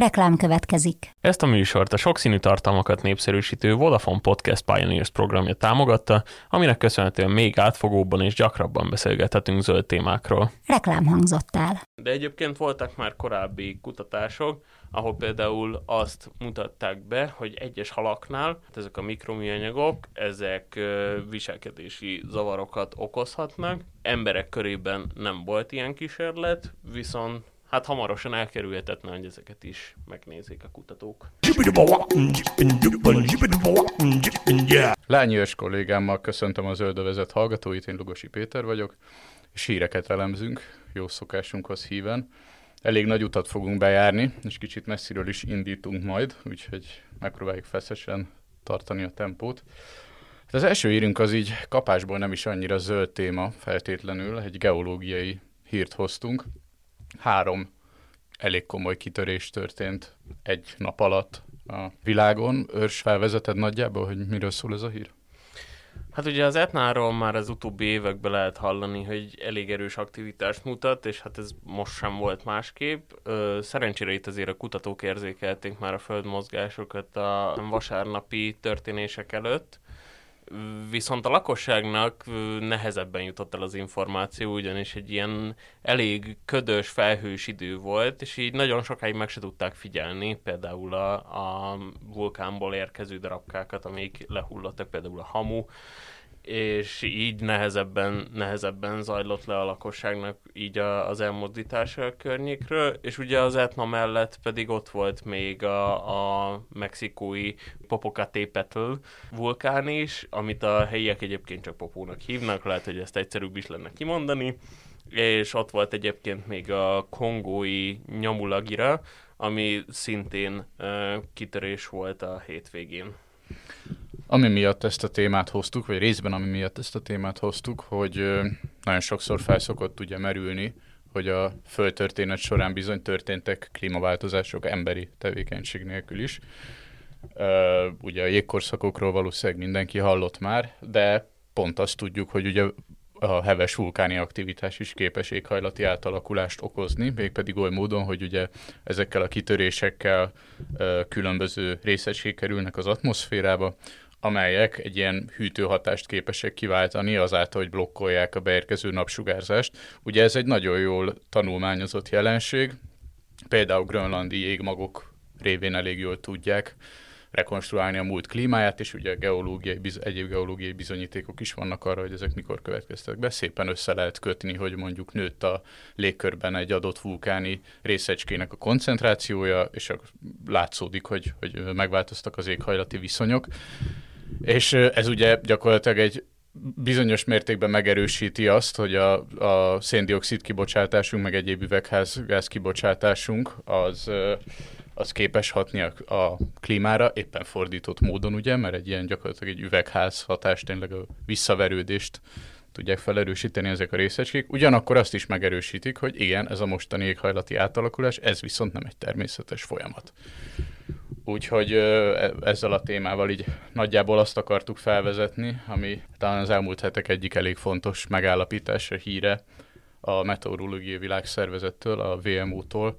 Reklám következik. Ezt a műsort a sokszínű tartalmakat népszerűsítő Vodafone Podcast Pioneers programja támogatta, aminek köszönhetően még átfogóbban és gyakrabban beszélgethetünk zöld témákról. Reklám hangzott el. De egyébként voltak már korábbi kutatások, ahol például azt mutatták be, hogy egyes halaknál ezek a mikroműanyagok, ezek viselkedési zavarokat okozhatnak. Emberek körében nem volt ilyen kísérlet, viszont hát hamarosan elkerülhetetlen, hogy ezeket is megnézik a kutatók. Lányi kollégámmal köszöntöm az Zöldövezet hallgatóit, én Lugosi Péter vagyok, és híreket elemzünk, jó szokásunkhoz híven. Elég nagy utat fogunk bejárni, és kicsit messziről is indítunk majd, úgyhogy megpróbáljuk feszesen tartani a tempót. Hát az első hírünk az így kapásból nem is annyira zöld téma feltétlenül, egy geológiai hírt hoztunk. Három elég komoly kitörés történt egy nap alatt a világon. Őrs felvezeted nagyjából, hogy miről szól ez a hír? Hát ugye az Etnáról már az utóbbi években lehet hallani, hogy elég erős aktivitást mutat, és hát ez most sem volt másképp. Szerencsére itt azért a kutatók érzékelték már a földmozgásokat a vasárnapi történések előtt, viszont a lakosságnak nehezebben jutott el az információ, ugyanis egy ilyen elég ködös, felhős idő volt, és így nagyon sokáig meg se tudták figyelni, például a, a vulkánból érkező darabkákat, amik lehullottak, például a hamu, és így nehezebben, nehezebben zajlott le a lakosságnak így a, az elmozdítása a környékről, és ugye az Etna mellett pedig ott volt még a, a mexikói Popocatépetl vulkán is, amit a helyiek egyébként csak Popónak hívnak, lehet, hogy ezt egyszerűbb is lenne kimondani, és ott volt egyébként még a kongói Nyamulagira, ami szintén uh, kitörés volt a hétvégén. Ami miatt ezt a témát hoztuk, vagy részben ami miatt ezt a témát hoztuk, hogy nagyon sokszor felszokott ugye merülni, hogy a földtörténet során bizony történtek klímaváltozások emberi tevékenység nélkül is. ugye a jégkorszakokról valószínűleg mindenki hallott már, de pont azt tudjuk, hogy ugye a heves vulkáni aktivitás is képes éghajlati átalakulást okozni, mégpedig oly módon, hogy ugye ezekkel a kitörésekkel különböző részecskék kerülnek az atmoszférába, amelyek egy ilyen hűtőhatást képesek kiváltani azáltal, hogy blokkolják a beérkező napsugárzást. Ugye ez egy nagyon jól tanulmányozott jelenség, például grönlandi jégmagok révén elég jól tudják rekonstruálni a múlt klímáját, és ugye geológiai, egyéb geológiai bizonyítékok is vannak arra, hogy ezek mikor következtek be. Szépen össze lehet kötni, hogy mondjuk nőtt a légkörben egy adott vulkáni részecskének a koncentrációja, és látszódik, hogy, hogy megváltoztak az éghajlati viszonyok. És ez ugye gyakorlatilag egy bizonyos mértékben megerősíti azt, hogy a, a széndiokszid kibocsátásunk, meg egyéb üvegházgáz kibocsátásunk az, az képes hatni a, a klímára, éppen fordított módon, ugye, mert egy ilyen gyakorlatilag egy üvegház hatás tényleg a visszaverődést tudják felerősíteni ezek a részecskék. Ugyanakkor azt is megerősítik, hogy igen, ez a mostani éghajlati átalakulás, ez viszont nem egy természetes folyamat. Úgyhogy e, ezzel a témával így nagyjából azt akartuk felvezetni, ami talán az elmúlt hetek egyik elég fontos megállapítása, híre a Meteorológiai Világszervezettől, a VMO-tól,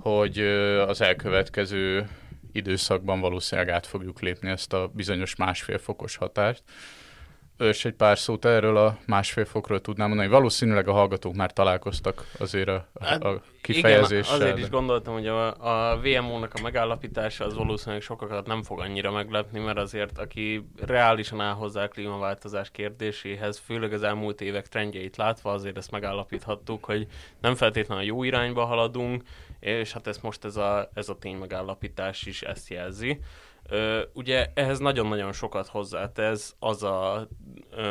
hogy az elkövetkező időszakban valószínűleg át fogjuk lépni ezt a bizonyos másfél fokos hatást, és egy pár szót erről a másfél fokról tudnám mondani. Valószínűleg a hallgatók már találkoztak azért a, hát, a kifejezéssel. Igen, azért is gondoltam, hogy a, a VMO-nak a megállapítása az valószínűleg sokakat nem fog annyira meglepni, mert azért aki reálisan áll hozzá a klímaváltozás kérdéséhez, főleg az elmúlt évek trendjeit látva, azért ezt megállapíthattuk, hogy nem feltétlenül a jó irányba haladunk, és hát ez most ez a, ez a tény megállapítás is ezt jelzi. Ugye ehhez nagyon-nagyon sokat hozzátesz az a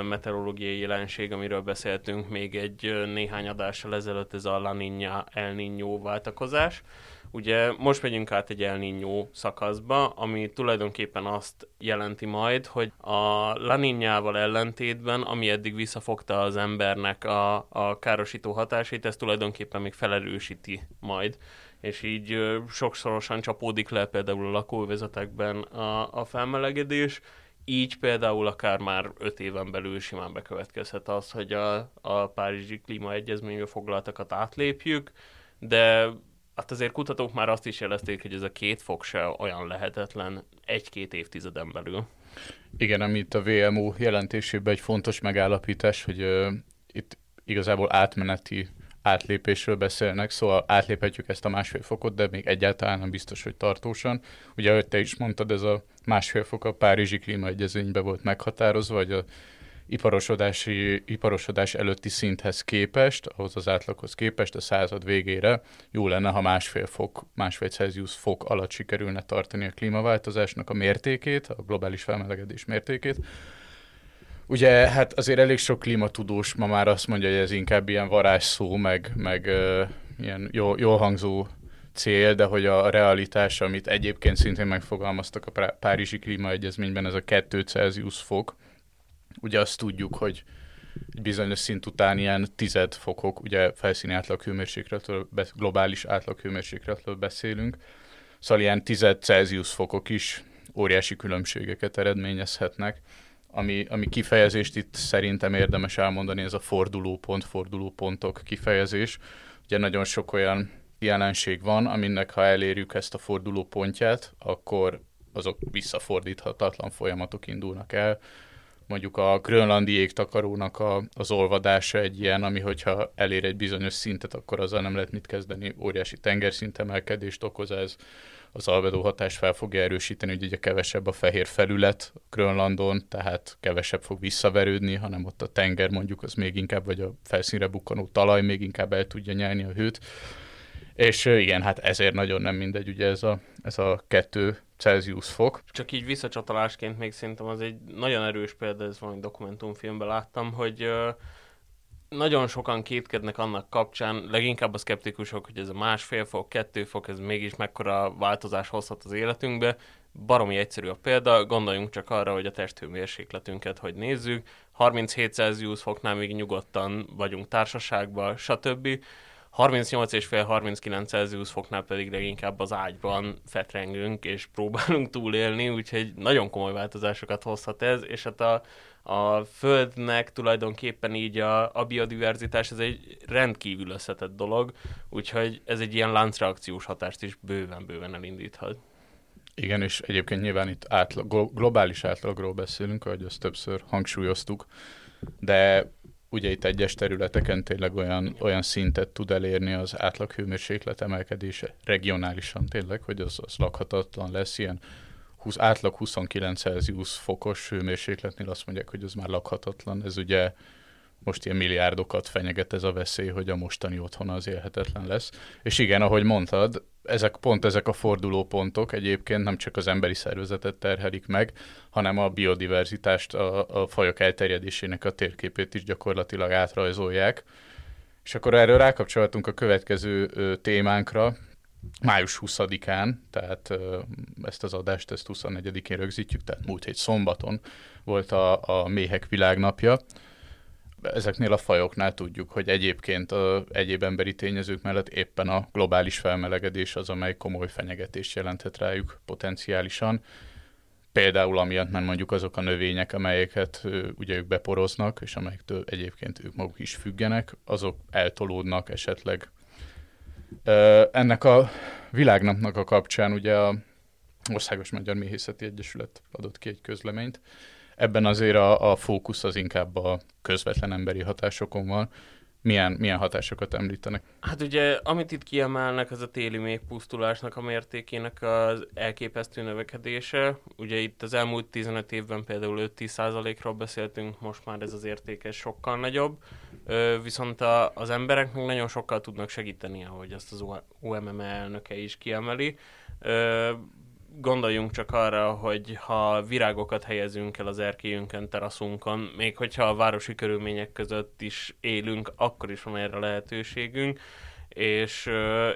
meteorológiai jelenség, amiről beszéltünk még egy ö, néhány adással ezelőtt, ez a La Niña El Niño váltakozás. Ugye most megyünk át egy El Niño szakaszba, ami tulajdonképpen azt jelenti majd, hogy a La Niñával ellentétben, ami eddig visszafogta az embernek a, a károsító hatásait, ez tulajdonképpen még felerősíti majd és így sokszorosan csapódik le például a lakóvezetekben a, a felmelegedés, így például akár már öt éven belül simán bekövetkezhet az, hogy a, a Párizsi Klímaegyezménybe foglaltakat átlépjük, de hát azért kutatók már azt is jelezték, hogy ez a két fok se olyan lehetetlen egy-két évtizeden belül. Igen, amit a VMO jelentésében egy fontos megállapítás, hogy uh, itt igazából átmeneti átlépésről beszélnek, szóval átléphetjük ezt a másfél fokot, de még egyáltalán nem biztos, hogy tartósan. Ugye, ahogy te is mondtad, ez a másfél fok a Párizsi Klímaegyezményben volt meghatározva, hogy a iparosodási, iparosodás előtti szinthez képest, ahhoz az átlaghoz képest a század végére jó lenne, ha másfél fok, másfél Celsius fok alatt sikerülne tartani a klímaváltozásnak a mértékét, a globális felmelegedés mértékét. Ugye hát azért elég sok klímatudós ma már azt mondja, hogy ez inkább ilyen varázsszó, meg, meg uh, ilyen jó, jól hangzó cél, de hogy a realitás, amit egyébként szintén megfogalmaztak a Párizsi Klímaegyezményben, ez a 2 Celsius fok, ugye azt tudjuk, hogy egy bizonyos szint után ilyen tized fokok, ugye felszíni átlaghőmérsékletről, globális átlaghőmérsékletről beszélünk, szóval ilyen tized Celsius fokok is óriási különbségeket eredményezhetnek, ami, ami kifejezést itt szerintem érdemes elmondani, ez a fordulópont, fordulópontok kifejezés. Ugye nagyon sok olyan jelenség van, aminek ha elérjük ezt a fordulópontját, akkor azok visszafordíthatatlan folyamatok indulnak el, mondjuk a grönlandi égtakarónak a, az olvadása egy ilyen, ami hogyha elér egy bizonyos szintet, akkor azzal nem lehet mit kezdeni, óriási tengerszintemelkedést okoz ez, az alvedó hatás fel fogja erősíteni, hogy ugye kevesebb a fehér felület Grönlandon, tehát kevesebb fog visszaverődni, hanem ott a tenger mondjuk az még inkább, vagy a felszínre bukkanó talaj még inkább el tudja nyelni a hőt. És igen, hát ezért nagyon nem mindegy ugye ez a, ez a kettő Celsius fok. Csak így visszacsatolásként még szerintem az egy nagyon erős példa, ez valami dokumentumfilmben láttam, hogy nagyon sokan kétkednek annak kapcsán, leginkább a szkeptikusok, hogy ez a másfél fok, kettő fok, ez mégis mekkora változás hozhat az életünkbe. Baromi egyszerű a példa, gondoljunk csak arra, hogy a testhőmérsékletünket hogy nézzük. 37 Celsius foknál még nyugodtan vagyunk társaságban, stb 38,5-39 Celsius foknál pedig leginkább az ágyban fetrengünk és próbálunk túlélni, úgyhogy nagyon komoly változásokat hozhat ez, és hát a, a Földnek tulajdonképpen így a, a biodiverzitás, ez egy rendkívül összetett dolog, úgyhogy ez egy ilyen láncreakciós hatást is bőven-bőven elindíthat. Igen, és egyébként nyilván itt átlag, globális átlagról beszélünk, ahogy azt többször hangsúlyoztuk, de ugye itt egyes területeken tényleg olyan, olyan szintet tud elérni az átlag hőmérséklet emelkedése regionálisan tényleg, hogy az, az lakhatatlan lesz, ilyen 20, átlag 29 Celsius fokos hőmérsékletnél azt mondják, hogy az már lakhatatlan. Ez ugye most ilyen milliárdokat fenyeget ez a veszély, hogy a mostani otthon az élhetetlen lesz. És igen, ahogy mondtad, ezek pont ezek a fordulópontok egyébként nem csak az emberi szervezetet terhelik meg, hanem a biodiverzitást, a, a fajok elterjedésének a térképét is gyakorlatilag átrajzolják. És akkor erről rákapcsolhatunk a következő témánkra, május 20-án, tehát ezt az adást, ezt 24-én rögzítjük, tehát múlt hét szombaton volt a, a méhek világnapja, ezeknél a fajoknál tudjuk, hogy egyébként a egyéb emberi tényezők mellett éppen a globális felmelegedés az, amely komoly fenyegetést jelenthet rájuk potenciálisan. Például amiatt, mert mondjuk azok a növények, amelyeket ugye ők beporoznak, és amelyektől egyébként ők maguk is függenek, azok eltolódnak esetleg. Ennek a világnapnak a kapcsán ugye a Országos Magyar Méhészeti Egyesület adott ki egy közleményt, Ebben azért a, a fókusz az inkább a közvetlen emberi hatásokon van. Milyen, milyen hatásokat említenek? Hát ugye, amit itt kiemelnek, az a téli méhpusztulásnak a mértékének az elképesztő növekedése. Ugye itt az elmúlt 15 évben például 5-10%-ról beszéltünk, most már ez az értéke sokkal nagyobb. Viszont a, az emberek még nagyon sokkal tudnak segíteni, ahogy ezt az UMM elnöke is kiemeli. Gondoljunk csak arra, hogy ha virágokat helyezünk el az erkélyünkön, teraszunkon, még hogyha a városi körülmények között is élünk, akkor is van erre lehetőségünk, és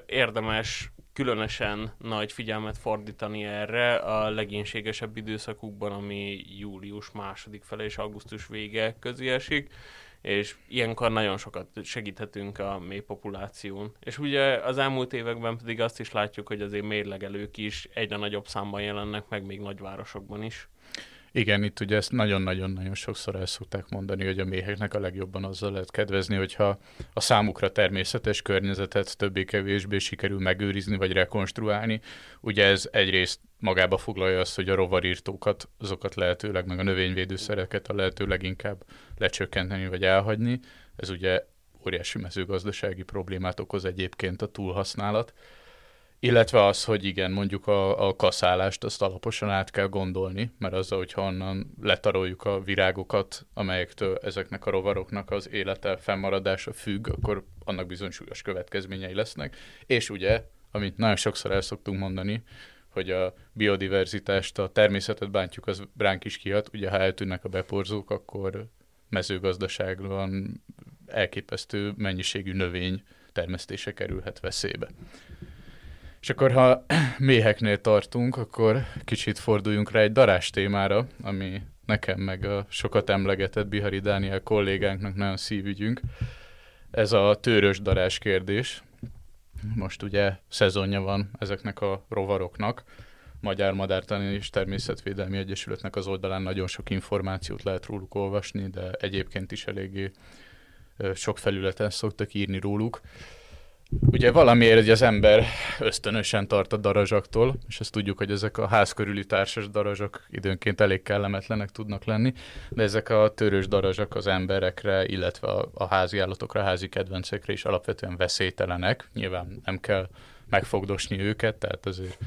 érdemes különösen nagy figyelmet fordítani erre a legénységesebb időszakukban, ami július második fele és augusztus vége közé esik, és ilyenkor nagyon sokat segíthetünk a mély populáción. És ugye az elmúlt években pedig azt is látjuk, hogy azért mérlegelők is egyre nagyobb számban jelennek meg még nagyvárosokban is. Igen, itt ugye ezt nagyon-nagyon-nagyon sokszor el szokták mondani, hogy a méheknek a legjobban azzal lehet kedvezni, hogyha a számukra természetes környezetet többé-kevésbé sikerül megőrizni vagy rekonstruálni. Ugye ez egyrészt magába foglalja azt, hogy a rovarírtókat, azokat lehetőleg, meg a növényvédőszereket a lehető leginkább lecsökkenteni vagy elhagyni. Ez ugye óriási mezőgazdasági problémát okoz egyébként a túlhasználat illetve az, hogy igen, mondjuk a, a kaszálást, azt alaposan át kell gondolni, mert az, hogyha onnan letaroljuk a virágokat, amelyektől ezeknek a rovaroknak az élete, fennmaradása függ, akkor annak bizony súlyos következményei lesznek. És ugye, amit nagyon sokszor el szoktunk mondani, hogy a biodiverzitást, a természetet bántjuk, az ránk is kihat. Ugye, ha eltűnnek a beporzók, akkor mezőgazdaságban elképesztő mennyiségű növény termesztése kerülhet veszélybe. És akkor, ha méheknél tartunk, akkor kicsit forduljunk rá egy darás témára, ami nekem meg a sokat emlegetett Bihari Dániel kollégánknak nagyon szívügyünk. Ez a tőrös darás kérdés. Most ugye szezonja van ezeknek a rovaroknak. Magyar Madártani és Természetvédelmi Egyesületnek az oldalán nagyon sok információt lehet róluk olvasni, de egyébként is eléggé sok felületen szoktak írni róluk. Ugye valamiért hogy az ember ösztönösen tart a darazsaktól, és ezt tudjuk, hogy ezek a ház körüli társas darazsak időnként elég kellemetlenek tudnak lenni, de ezek a törős darazsak az emberekre, illetve a, a házi állatokra, a házi kedvencekre is alapvetően veszélytelenek. Nyilván nem kell megfogdosni őket, tehát azért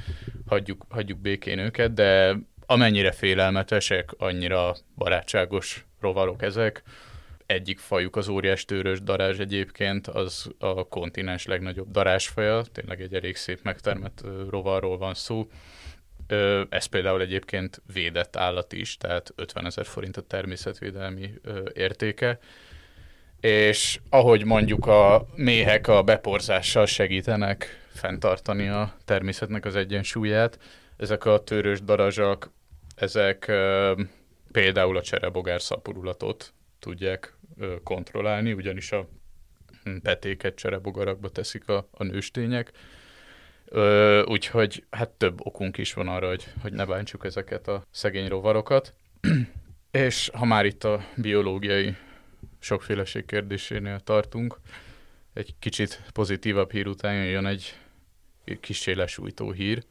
hagyjuk, hagyjuk békén őket, de amennyire félelmetesek, annyira barátságos rovarok ezek egyik fajuk az óriás tőrös darázs egyébként, az a kontinens legnagyobb darázsfaja, tényleg egy elég szép megtermett rovarról van szó. Ez például egyébként védett állat is, tehát 50 ezer forint a természetvédelmi értéke. És ahogy mondjuk a méhek a beporzással segítenek fenntartani a természetnek az egyensúlyát, ezek a tőrös darazsak, ezek például a cserebogár szaporulatot tudják kontrollálni, ugyanis a petéket cserebogarakba teszik a, a nőstények. Ö, úgyhogy hát több okunk is van arra, hogy, hogy ne bántsuk ezeket a szegény rovarokat. És ha már itt a biológiai sokféleség kérdésénél tartunk, egy kicsit pozitívabb hír után jön egy kis lesújtó hír.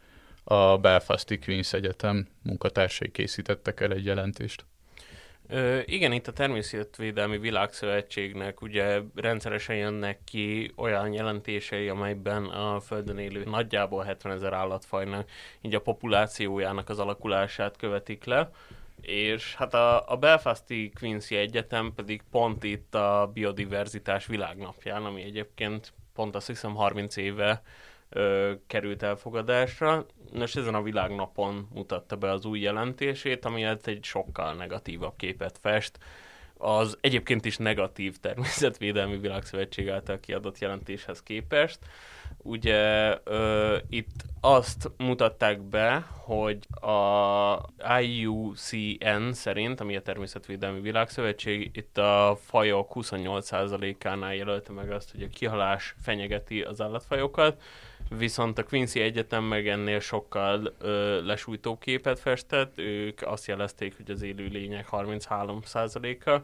A Belfasti Queen's Egyetem munkatársai készítettek el egy jelentést. Ö, igen, itt a Természetvédelmi Világszövetségnek ugye rendszeresen jönnek ki olyan jelentései, amelyben a Földön élő nagyjából 70 ezer állatfajnak így a populációjának az alakulását követik le, és hát a, a Belfasti Queency Egyetem pedig pont itt a biodiverzitás világnapján, ami egyébként pont azt hiszem 30 éve ö, került elfogadásra. Nos, ezen a világnapon mutatta be az új jelentését, ami hát egy sokkal negatívabb képet fest az egyébként is negatív természetvédelmi világszövetség által kiadott jelentéshez képest. Ugye ö, itt azt mutatták be, hogy a IUCN szerint, ami a Természetvédelmi Világszövetség, itt a fajok 28%-ánál jelölte meg azt, hogy a kihalás fenyegeti az állatfajokat, viszont a Quincy Egyetem meg ennél sokkal ö, lesújtó képet festett, ők azt jelezték, hogy az élő lények 33%-a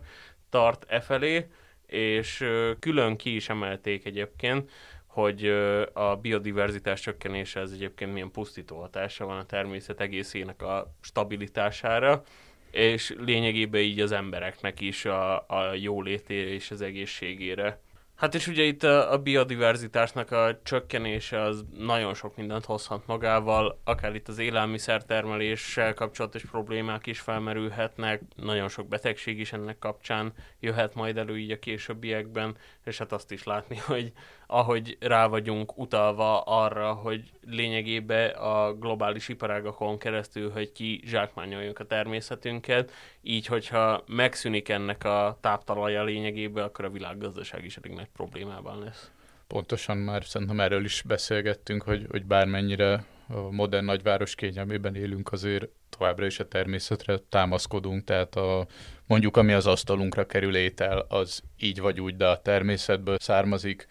tart e felé, és ö, külön ki is emelték egyébként, hogy ö, a biodiverzitás csökkenése ez egyébként milyen pusztító hatása van a természet egészének a stabilitására, és lényegében így az embereknek is a, a jólétére és az egészségére. Hát és ugye itt a, a biodiverzitásnak a csökkenése az nagyon sok mindent hozhat magával, akár itt az élelmiszertermeléssel kapcsolatos problémák is felmerülhetnek, nagyon sok betegség is ennek kapcsán jöhet majd elő így a későbbiekben, és hát azt is látni, hogy ahogy rá vagyunk utalva arra, hogy lényegében a globális iparágakon keresztül, hogy ki zsákmányoljunk a természetünket, így hogyha megszűnik ennek a táptalaja lényegében, akkor a világgazdaság is elég nagy problémában lesz. Pontosan már szerintem erről is beszélgettünk, hogy, hogy bármennyire a modern nagyváros kényelmében élünk, azért továbbra is a természetre támaszkodunk, tehát a, mondjuk ami az asztalunkra kerül étel, az így vagy úgy, de a természetből származik,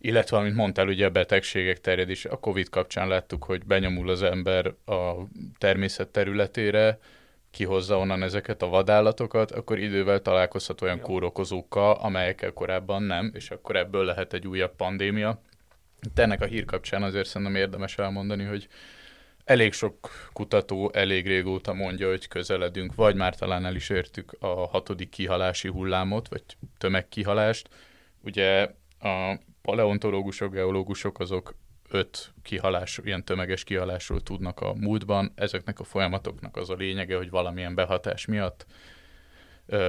illetve, amit mondtál, ugye a betegségek terjedés, a Covid kapcsán láttuk, hogy benyomul az ember a természet területére, kihozza onnan ezeket a vadállatokat, akkor idővel találkozhat olyan kórokozókkal, amelyekkel korábban nem, és akkor ebből lehet egy újabb pandémia. De ennek a hír kapcsán azért szerintem érdemes elmondani, hogy elég sok kutató elég régóta mondja, hogy közeledünk, vagy már talán el is értük a hatodik kihalási hullámot, vagy tömegkihalást. Ugye a paleontológusok, geológusok azok öt kihalás, ilyen tömeges kihalásról tudnak a múltban. Ezeknek a folyamatoknak az a lényege, hogy valamilyen behatás miatt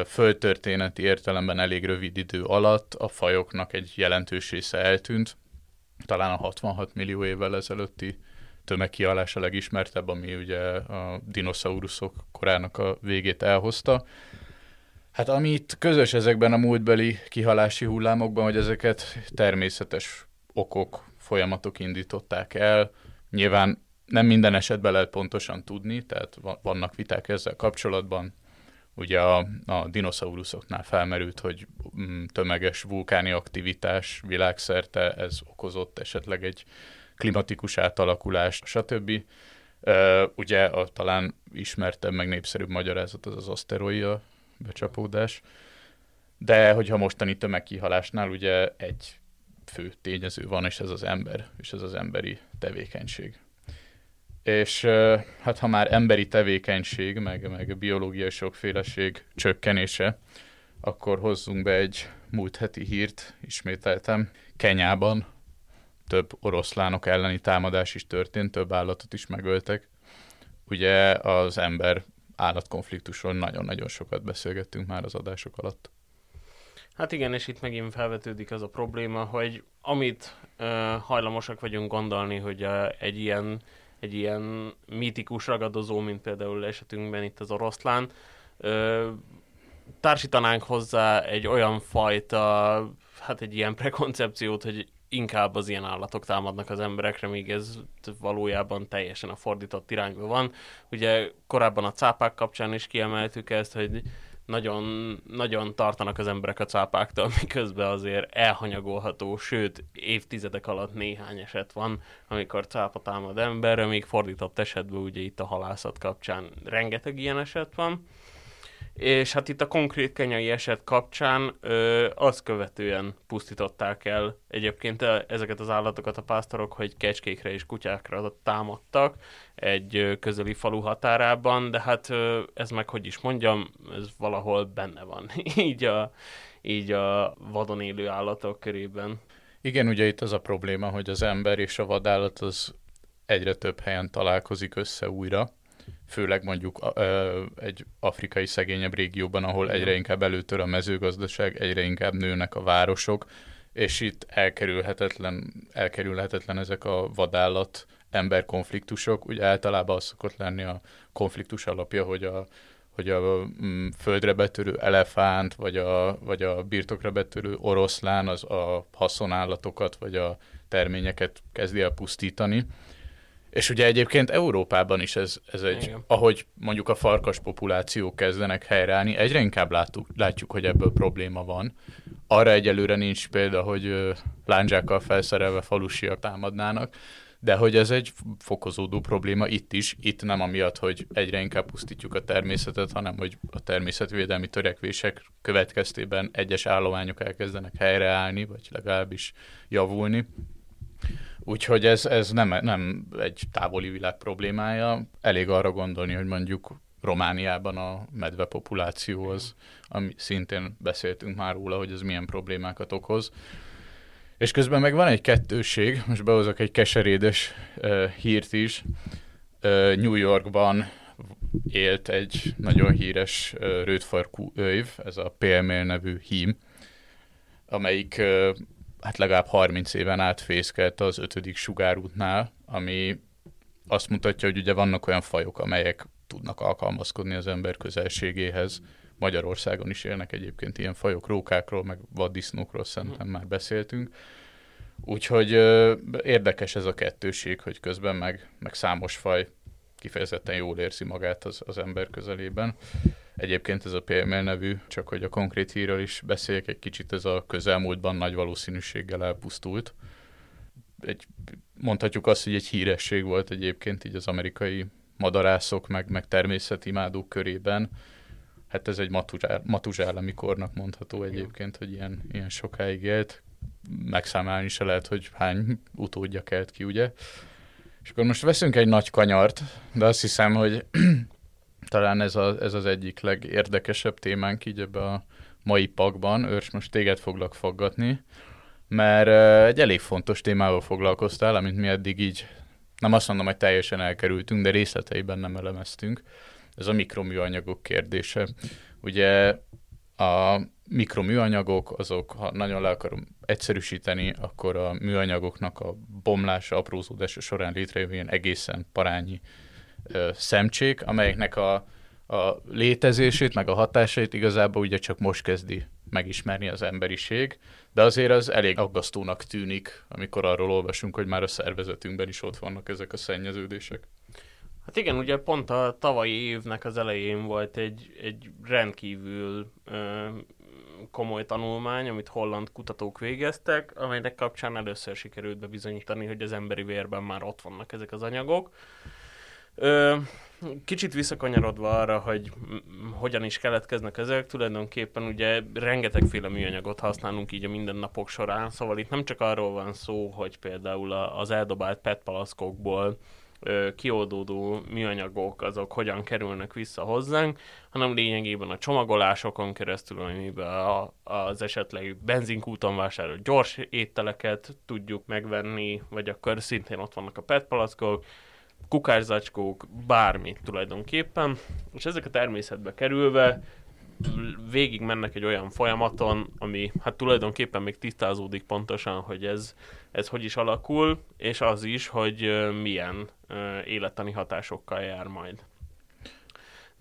földtörténeti értelemben elég rövid idő alatt a fajoknak egy jelentős része eltűnt. Talán a 66 millió évvel ezelőtti tömegkihalás a legismertebb, ami ugye a dinoszauruszok korának a végét elhozta. Hát amit közös ezekben a múltbeli kihalási hullámokban, hogy ezeket természetes okok, folyamatok indították el. Nyilván nem minden esetben lehet pontosan tudni, tehát vannak viták ezzel kapcsolatban. Ugye a, a dinoszauruszoknál felmerült, hogy mm, tömeges vulkáni aktivitás világszerte, ez okozott esetleg egy klimatikus átalakulást, stb. Ugye a talán ismertebb, meg népszerűbb magyarázat az az aszteroida becsapódás. De hogyha mostani tömegkihalásnál ugye egy fő tényező van, és ez az ember, és ez az emberi tevékenység. És hát ha már emberi tevékenység, meg, meg biológiai sokféleség csökkenése, akkor hozzunk be egy múlt heti hírt, ismételtem. Kenyában több oroszlánok elleni támadás is történt, több állatot is megöltek. Ugye az ember állatkonfliktusról nagyon-nagyon sokat beszélgettünk már az adások alatt. Hát igen, és itt megint felvetődik az a probléma, hogy amit uh, hajlamosak vagyunk gondolni, hogy uh, egy ilyen egy ilyen mítikus ragadozó, mint például esetünkben itt az oroszlán, uh, társítanánk hozzá egy olyan fajta, hát egy ilyen prekoncepciót, hogy inkább az ilyen állatok támadnak az emberekre, míg ez valójában teljesen a fordított irányba van. Ugye korábban a cápák kapcsán is kiemeltük ezt, hogy nagyon, nagyon tartanak az emberek a cápáktól, miközben azért elhanyagolható, sőt évtizedek alatt néhány eset van, amikor cápa támad emberre, még fordított esetben ugye itt a halászat kapcsán rengeteg ilyen eset van és hát itt a konkrét kenyai eset kapcsán ö, azt követően pusztították el egyébként ezeket az állatokat a pásztorok, hogy kecskékre és kutyákra támadtak egy közeli falu határában, de hát ö, ez meg hogy is mondjam, ez valahol benne van, így, a, így a vadon élő állatok körében. Igen, ugye itt az a probléma, hogy az ember és a vadállat az egyre több helyen találkozik össze újra, főleg mondjuk ö, egy afrikai szegényebb régióban, ahol egyre inkább előtör a mezőgazdaság, egyre inkább nőnek a városok, és itt elkerülhetetlen, elkerülhetetlen ezek a vadállat ember konfliktusok. Ugye általában az szokott lenni a konfliktus alapja, hogy a, hogy a mm, földre betörő elefánt, vagy a, vagy a birtokra betörő oroszlán az a haszonállatokat, vagy a terményeket kezdi el pusztítani és ugye egyébként Európában is ez, ez egy, Igen. ahogy mondjuk a farkas populációk kezdenek helyreállni, egyre inkább látjuk, látjuk, hogy ebből probléma van. Arra egyelőre nincs példa, hogy lándzsákkal felszerelve falusiak támadnának, de hogy ez egy fokozódó probléma itt is, itt nem amiatt, hogy egyre inkább pusztítjuk a természetet, hanem hogy a természetvédelmi törekvések következtében egyes állományok elkezdenek helyreállni, vagy legalábbis javulni. Úgyhogy ez, ez nem, nem egy távoli világ problémája. Elég arra gondolni, hogy mondjuk Romániában a medve populáció az, ami szintén beszéltünk már róla, hogy ez milyen problémákat okoz. És közben meg van egy kettőség, most behozok egy keserédes uh, hírt is. Uh, New Yorkban élt egy nagyon híres uh, rödfarkú öjv, ez a PML nevű hím, amelyik uh, hát legalább 30 éven át fészkelt az ötödik sugárútnál, ami azt mutatja, hogy ugye vannak olyan fajok, amelyek tudnak alkalmazkodni az ember közelségéhez. Magyarországon is élnek egyébként ilyen fajok, rókákról, meg vaddisznókról szerintem már beszéltünk. Úgyhogy ö, érdekes ez a kettőség, hogy közben meg, meg számos faj kifejezetten jól érzi magát az, az ember közelében. Egyébként ez a PML nevű, csak hogy a konkrét hírről is beszéljek egy kicsit, ez a közelmúltban nagy valószínűséggel elpusztult. Egy, mondhatjuk azt, hogy egy híresség volt egyébként így az amerikai madarászok, meg, meg természetimádók körében. Hát ez egy matuzsál, matuzsálemi kornak mondható egyébként, hogy ilyen, ilyen sokáig élt. Megszámálni se lehet, hogy hány utódja kelt ki, ugye? És akkor most veszünk egy nagy kanyart, de azt hiszem, hogy talán ez, a, ez az egyik legérdekesebb témánk így ebbe a mai pakban. Őrs, most téged foglak faggatni, mert egy elég fontos témával foglalkoztál, amit mi eddig így, nem azt mondom, hogy teljesen elkerültünk, de részleteiben nem elemeztünk. Ez a mikroműanyagok kérdése. Ugye a mikroműanyagok, azok, ha nagyon le akarom egyszerűsíteni, akkor a műanyagoknak a bomlása, aprózódása során létrejövő ilyen egészen parányi ö, szemcsék, amelyeknek a, a létezését, meg a hatásait igazából ugye csak most kezdi megismerni az emberiség, de azért az elég aggasztónak tűnik, amikor arról olvasunk, hogy már a szervezetünkben is ott vannak ezek a szennyeződések. Hát igen, ugye pont a tavalyi évnek az elején volt egy, egy rendkívül ö, komoly tanulmány, amit holland kutatók végeztek, amelynek kapcsán először sikerült bebizonyítani, hogy az emberi vérben már ott vannak ezek az anyagok. Kicsit visszakanyarodva arra, hogy hogyan is keletkeznek ezek, tulajdonképpen ugye rengetegféle műanyagot használunk így a mindennapok során, szóval itt nem csak arról van szó, hogy például az eldobált PET palaszkokból kioldódó műanyagok azok hogyan kerülnek vissza hozzánk, hanem lényegében a csomagolásokon keresztül, amiben a, az esetleg benzinkúton vásárolt gyors ételeket tudjuk megvenni, vagy akkor szintén ott vannak a PET palackok, kukászacskók, bármi tulajdonképpen, és ezek a természetbe kerülve végig mennek egy olyan folyamaton, ami hát tulajdonképpen még tisztázódik pontosan, hogy ez, ez hogy is alakul, és az is, hogy milyen élettani hatásokkal jár majd.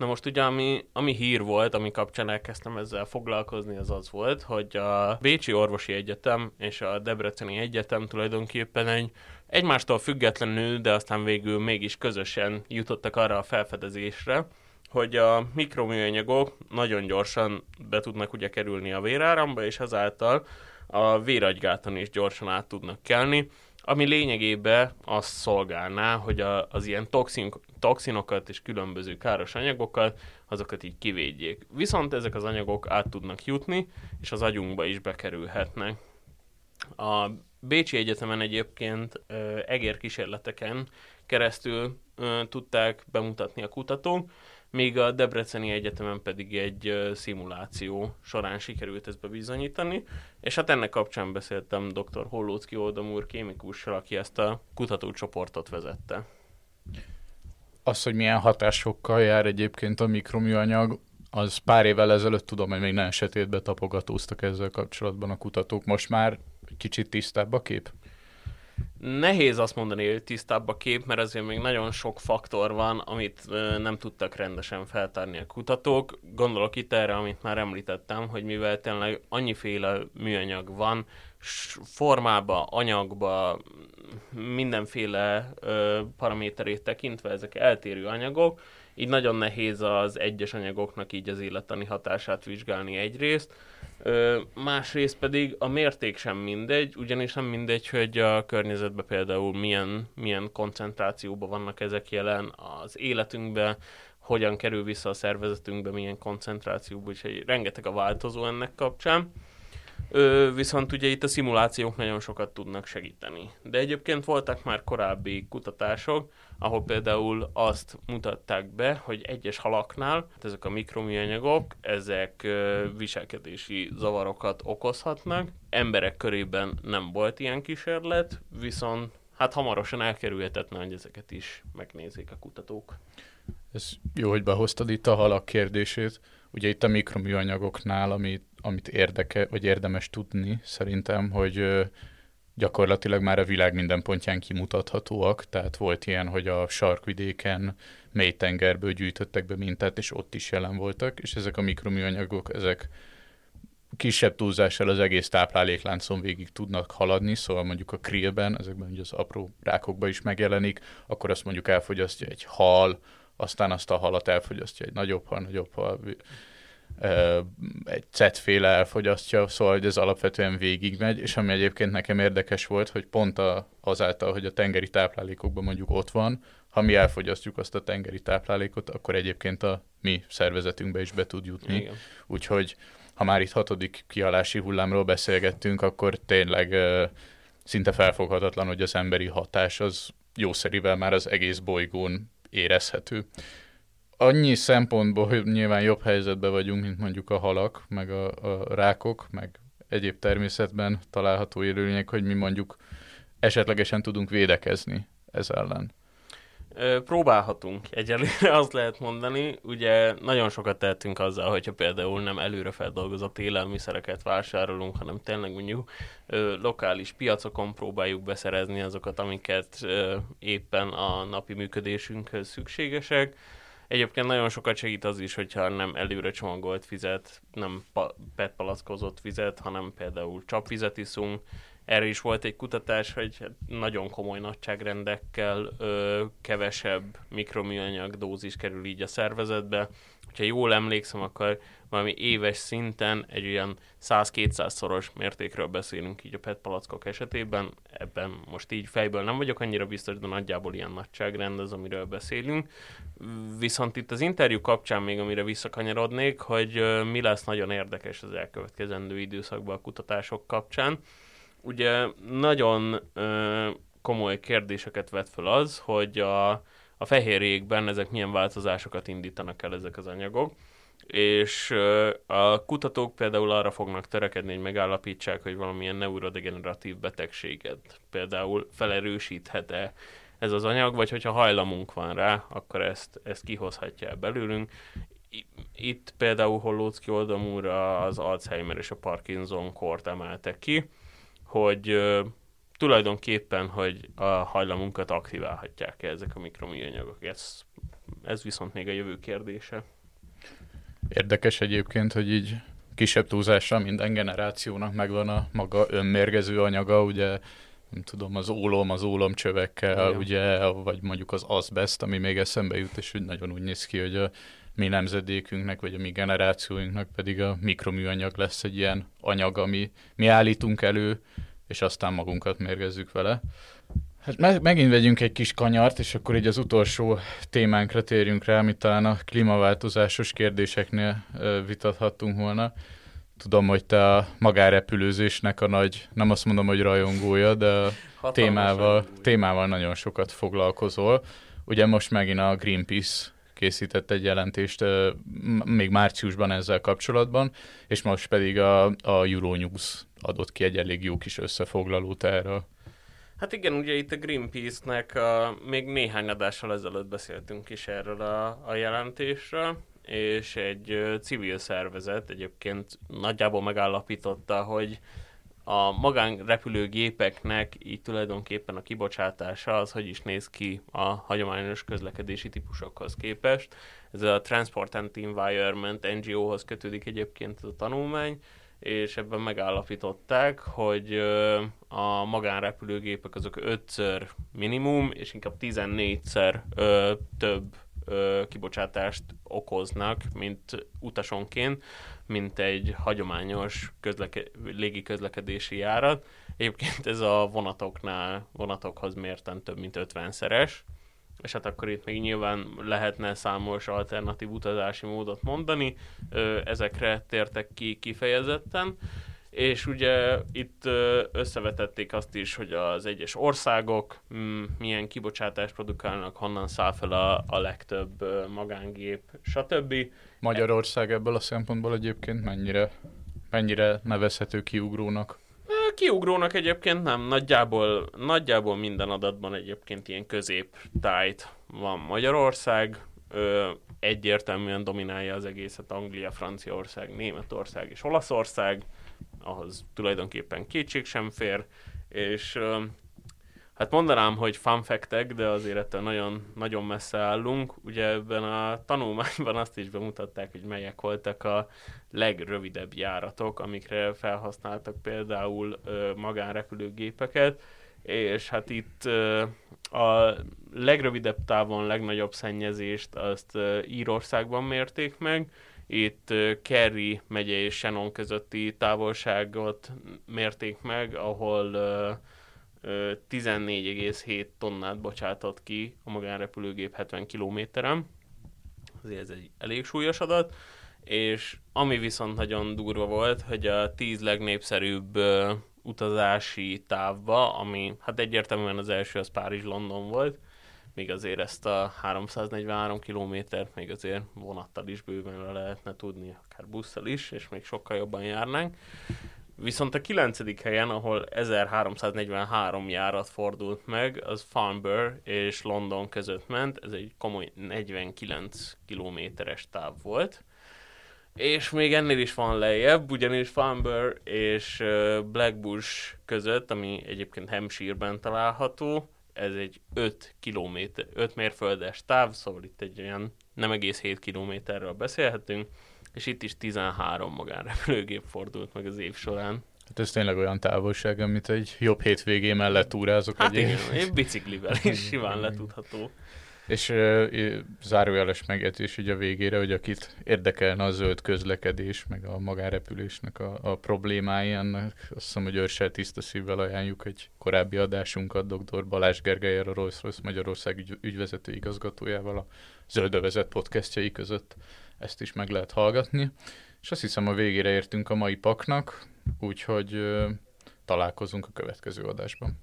Na most ugye, ami, ami hír volt, ami kapcsán elkezdtem ezzel foglalkozni, az az volt, hogy a Bécsi Orvosi Egyetem és a Debreceni Egyetem tulajdonképpen egy egymástól függetlenül, de aztán végül mégis közösen jutottak arra a felfedezésre, hogy a mikroműanyagok nagyon gyorsan be tudnak ugye kerülni a véráramba, és ezáltal a véragygáton is gyorsan át tudnak kelni, ami lényegében azt szolgálná, hogy a, az ilyen toxin, toxinokat és különböző káros anyagokat, azokat így kivédjék. Viszont ezek az anyagok át tudnak jutni, és az agyunkba is bekerülhetnek. A Bécsi Egyetemen egyébként egérkísérleteken keresztül tudták bemutatni a kutatók, még a Debreceni Egyetemen pedig egy szimuláció során sikerült ezt bebizonyítani, és hát ennek kapcsán beszéltem dr. Hollócki Oldam úr kémikussal, aki ezt a kutatócsoportot vezette. Az, hogy milyen hatásokkal jár egyébként a mikroműanyag, az pár évvel ezelőtt tudom, hogy még nem sötétbe tapogatóztak ezzel kapcsolatban a kutatók. Most már kicsit tisztább a kép? Nehéz azt mondani, hogy tisztább a kép, mert azért még nagyon sok faktor van, amit nem tudtak rendesen feltárni a kutatók. Gondolok itt erre, amit már említettem, hogy mivel tényleg annyiféle műanyag van, formába, anyagba, mindenféle paraméterét tekintve ezek eltérő anyagok, így nagyon nehéz az egyes anyagoknak így az élettani hatását vizsgálni egyrészt, Ö, másrészt pedig a mérték sem mindegy, ugyanis nem mindegy, hogy a környezetben például milyen, milyen koncentrációban vannak ezek jelen az életünkben, hogyan kerül vissza a szervezetünkbe, milyen koncentrációban, úgyhogy rengeteg a változó ennek kapcsán. Ö, viszont ugye itt a szimulációk nagyon sokat tudnak segíteni. De egyébként voltak már korábbi kutatások, ahol például azt mutatták be, hogy egyes halaknál hát ezek a mikroműanyagok, ezek viselkedési zavarokat okozhatnak. Emberek körében nem volt ilyen kísérlet, viszont hát hamarosan elkerülhetetlen, hogy ezeket is megnézik a kutatók. Ez jó, hogy behoztad itt a halak kérdését. Ugye itt a mikroműanyagoknál, amit, amit érdeke, vagy érdemes tudni szerintem, hogy gyakorlatilag már a világ minden pontján kimutathatóak, tehát volt ilyen, hogy a sarkvidéken mély tengerből gyűjtöttek be mintát, és ott is jelen voltak, és ezek a mikroműanyagok, ezek kisebb túlzással az egész táplálékláncon végig tudnak haladni, szóval mondjuk a krillben, ezekben ugye az apró rákokban is megjelenik, akkor azt mondjuk elfogyasztja egy hal, aztán azt a halat elfogyasztja egy nagyobb hal, nagyobb hal, egy cetféle elfogyasztja, szóval hogy ez alapvetően végigmegy, és ami egyébként nekem érdekes volt, hogy pont a, azáltal, hogy a tengeri táplálékokban mondjuk ott van, ha mi elfogyasztjuk azt a tengeri táplálékot, akkor egyébként a mi szervezetünkbe is be tud jutni. Igen. Úgyhogy ha már itt hatodik kialási hullámról beszélgettünk, akkor tényleg szinte felfoghatatlan, hogy az emberi hatás az jószerivel már az egész bolygón érezhető. Annyi szempontból, hogy nyilván jobb helyzetben vagyunk, mint mondjuk a halak, meg a, a rákok, meg egyéb természetben található élőlények, hogy mi mondjuk esetlegesen tudunk védekezni ez ellen. Próbálhatunk egyelőre, azt lehet mondani. Ugye nagyon sokat tehetünk azzal, hogyha például nem előre feldolgozott élelmiszereket vásárolunk, hanem tényleg mondjuk ö, lokális piacokon próbáljuk beszerezni azokat, amiket ö, éppen a napi működésünkhöz szükségesek. Egyébként nagyon sokat segít az is, hogyha nem előre csomagolt vizet, nem pa- petpalackozott vizet, hanem például csapvizet iszunk, erre is volt egy kutatás, hogy nagyon komoly nagyságrendekkel ö, kevesebb mikroműanyag dózis kerül így a szervezetbe. Ha jól emlékszem, akkor valami éves szinten egy olyan 100-200 szoros mértékről beszélünk így a PET palackok esetében. Ebben most így fejből nem vagyok annyira biztos, de nagyjából ilyen nagyságrend az, amiről beszélünk. Viszont itt az interjú kapcsán még, amire visszakanyarodnék, hogy mi lesz nagyon érdekes az elkövetkezendő időszakban a kutatások kapcsán ugye nagyon komoly kérdéseket vet fel az, hogy a, a fehérjékben ezek milyen változásokat indítanak el ezek az anyagok, és a kutatók például arra fognak törekedni, hogy megállapítsák, hogy valamilyen neurodegeneratív betegséget például felerősíthet-e ez az anyag, vagy hogyha hajlamunk van rá, akkor ezt, ezt kihozhatja el belőlünk. Itt például Hollócki Oldamúr az Alzheimer és a Parkinson kort emelte ki, hogy tulajdonképpen, hogy a hajlamunkat aktiválhatják -e ezek a mikroműanyagok. Ez, ez viszont még a jövő kérdése. Érdekes egyébként, hogy így kisebb túlzásra minden generációnak megvan a maga önmérgező anyaga, ugye nem tudom, az ólom, az ólomcsövekkel, Igen. ugye, vagy mondjuk az azbest, ami még eszembe jut, és úgy nagyon úgy néz ki, hogy a mi nemzedékünknek, vagy a mi generációinknak pedig a mikroműanyag lesz egy ilyen anyag, ami mi állítunk elő, és aztán magunkat mérgezzük vele. Hát me- megint vegyünk egy kis kanyart, és akkor így az utolsó témánkra térjünk rá, amit talán a klímaváltozásos kérdéseknél vitathattunk volna. Tudom, hogy te a magárepülőzésnek a nagy, nem azt mondom, hogy rajongója, de a témával, témával nagyon sokat foglalkozol. Ugye most megint a Greenpeace készített egy jelentést még márciusban ezzel kapcsolatban, és most pedig a, a Euronews adott ki egy elég jó kis összefoglalót erről. Hát igen, ugye itt a Greenpeace-nek a, még néhány adással ezelőtt beszéltünk is erről a, a jelentésről, és egy civil szervezet egyébként nagyjából megállapította, hogy a magánrepülőgépeknek így tulajdonképpen a kibocsátása az hogy is néz ki a hagyományos közlekedési típusokhoz képest. Ez a Transport and Environment NGO-hoz kötődik egyébként ez a tanulmány, és ebben megállapították, hogy a magánrepülőgépek azok ötször minimum, és inkább 14-szer több kibocsátást okoznak, mint utasonként, mint egy hagyományos közleke- légi közlekedési járat. Egyébként ez a vonatoknál, vonatokhoz mérten több mint 50-szeres, és hát akkor itt még nyilván lehetne számos alternatív utazási módot mondani, ezekre tértek ki kifejezetten, és ugye itt összevetették azt is, hogy az egyes országok mm, milyen kibocsátást produkálnak, honnan száll fel a, a legtöbb magángép, stb. Magyarország ebből a szempontból egyébként mennyire, mennyire nevezhető kiugrónak? Kiugrónak egyébként nem, nagyjából, nagyjából minden adatban egyébként ilyen középtájt van Magyarország, ö, egyértelműen dominálja az egészet Anglia, Franciaország, Németország és Olaszország, ahhoz tulajdonképpen kétség sem fér, és Hát mondanám, hogy fact de azért ettől nagyon, nagyon messze állunk. Ugye ebben a tanulmányban azt is bemutatták, hogy melyek voltak a legrövidebb járatok, amikre felhasználtak például magánrepülőgépeket, és hát itt a legrövidebb távon legnagyobb szennyezést azt Írországban mérték meg, Itt Kerry megye és Shannon közötti távolságot mérték meg, ahol 14,7 tonnát bocsátott ki a magánrepülőgép 70 kilométeren. Azért ez egy elég súlyos adat. És ami viszont nagyon durva volt, hogy a 10 legnépszerűbb utazási távba, ami hát egyértelműen az első az Párizs-London volt, még azért ezt a 343 kilométert még azért vonattal is bőven le lehetne tudni, akár busszal is, és még sokkal jobban járnánk. Viszont a kilencedik helyen, ahol 1343 járat fordult meg, az Farnborough és London között ment, ez egy komoly 49 kilométeres táv volt. És még ennél is van lejjebb, ugyanis Farnborough és Blackbush között, ami egyébként Hampshire-ben található, ez egy 5 kilométer, 5 mérföldes táv, szóval itt egy olyan nem egész 7 kilométerről beszélhetünk, és itt is 13 magánrepülőgép fordult meg az év során. Hát ez tényleg olyan távolság, amit egy jobb hétvégé mellett túrázok. Hát igen, én biciklivel is simán letudható. És uh, zárójeles megjegyzés ugye a végére, hogy akit érdekelne a zöld közlekedés, meg a magárepülésnek a, a problémái, ennek azt hiszem, hogy őrsel tiszta szívvel ajánljuk egy korábbi adásunkat dr. Balázs Gergelyer, a Rolls-Royce Magyarország ügy, ügyvezető igazgatójával a Zöldövezet podcastjai között ezt is meg lehet hallgatni. És azt hiszem a végére értünk a mai paknak, úgyhogy találkozunk a következő adásban.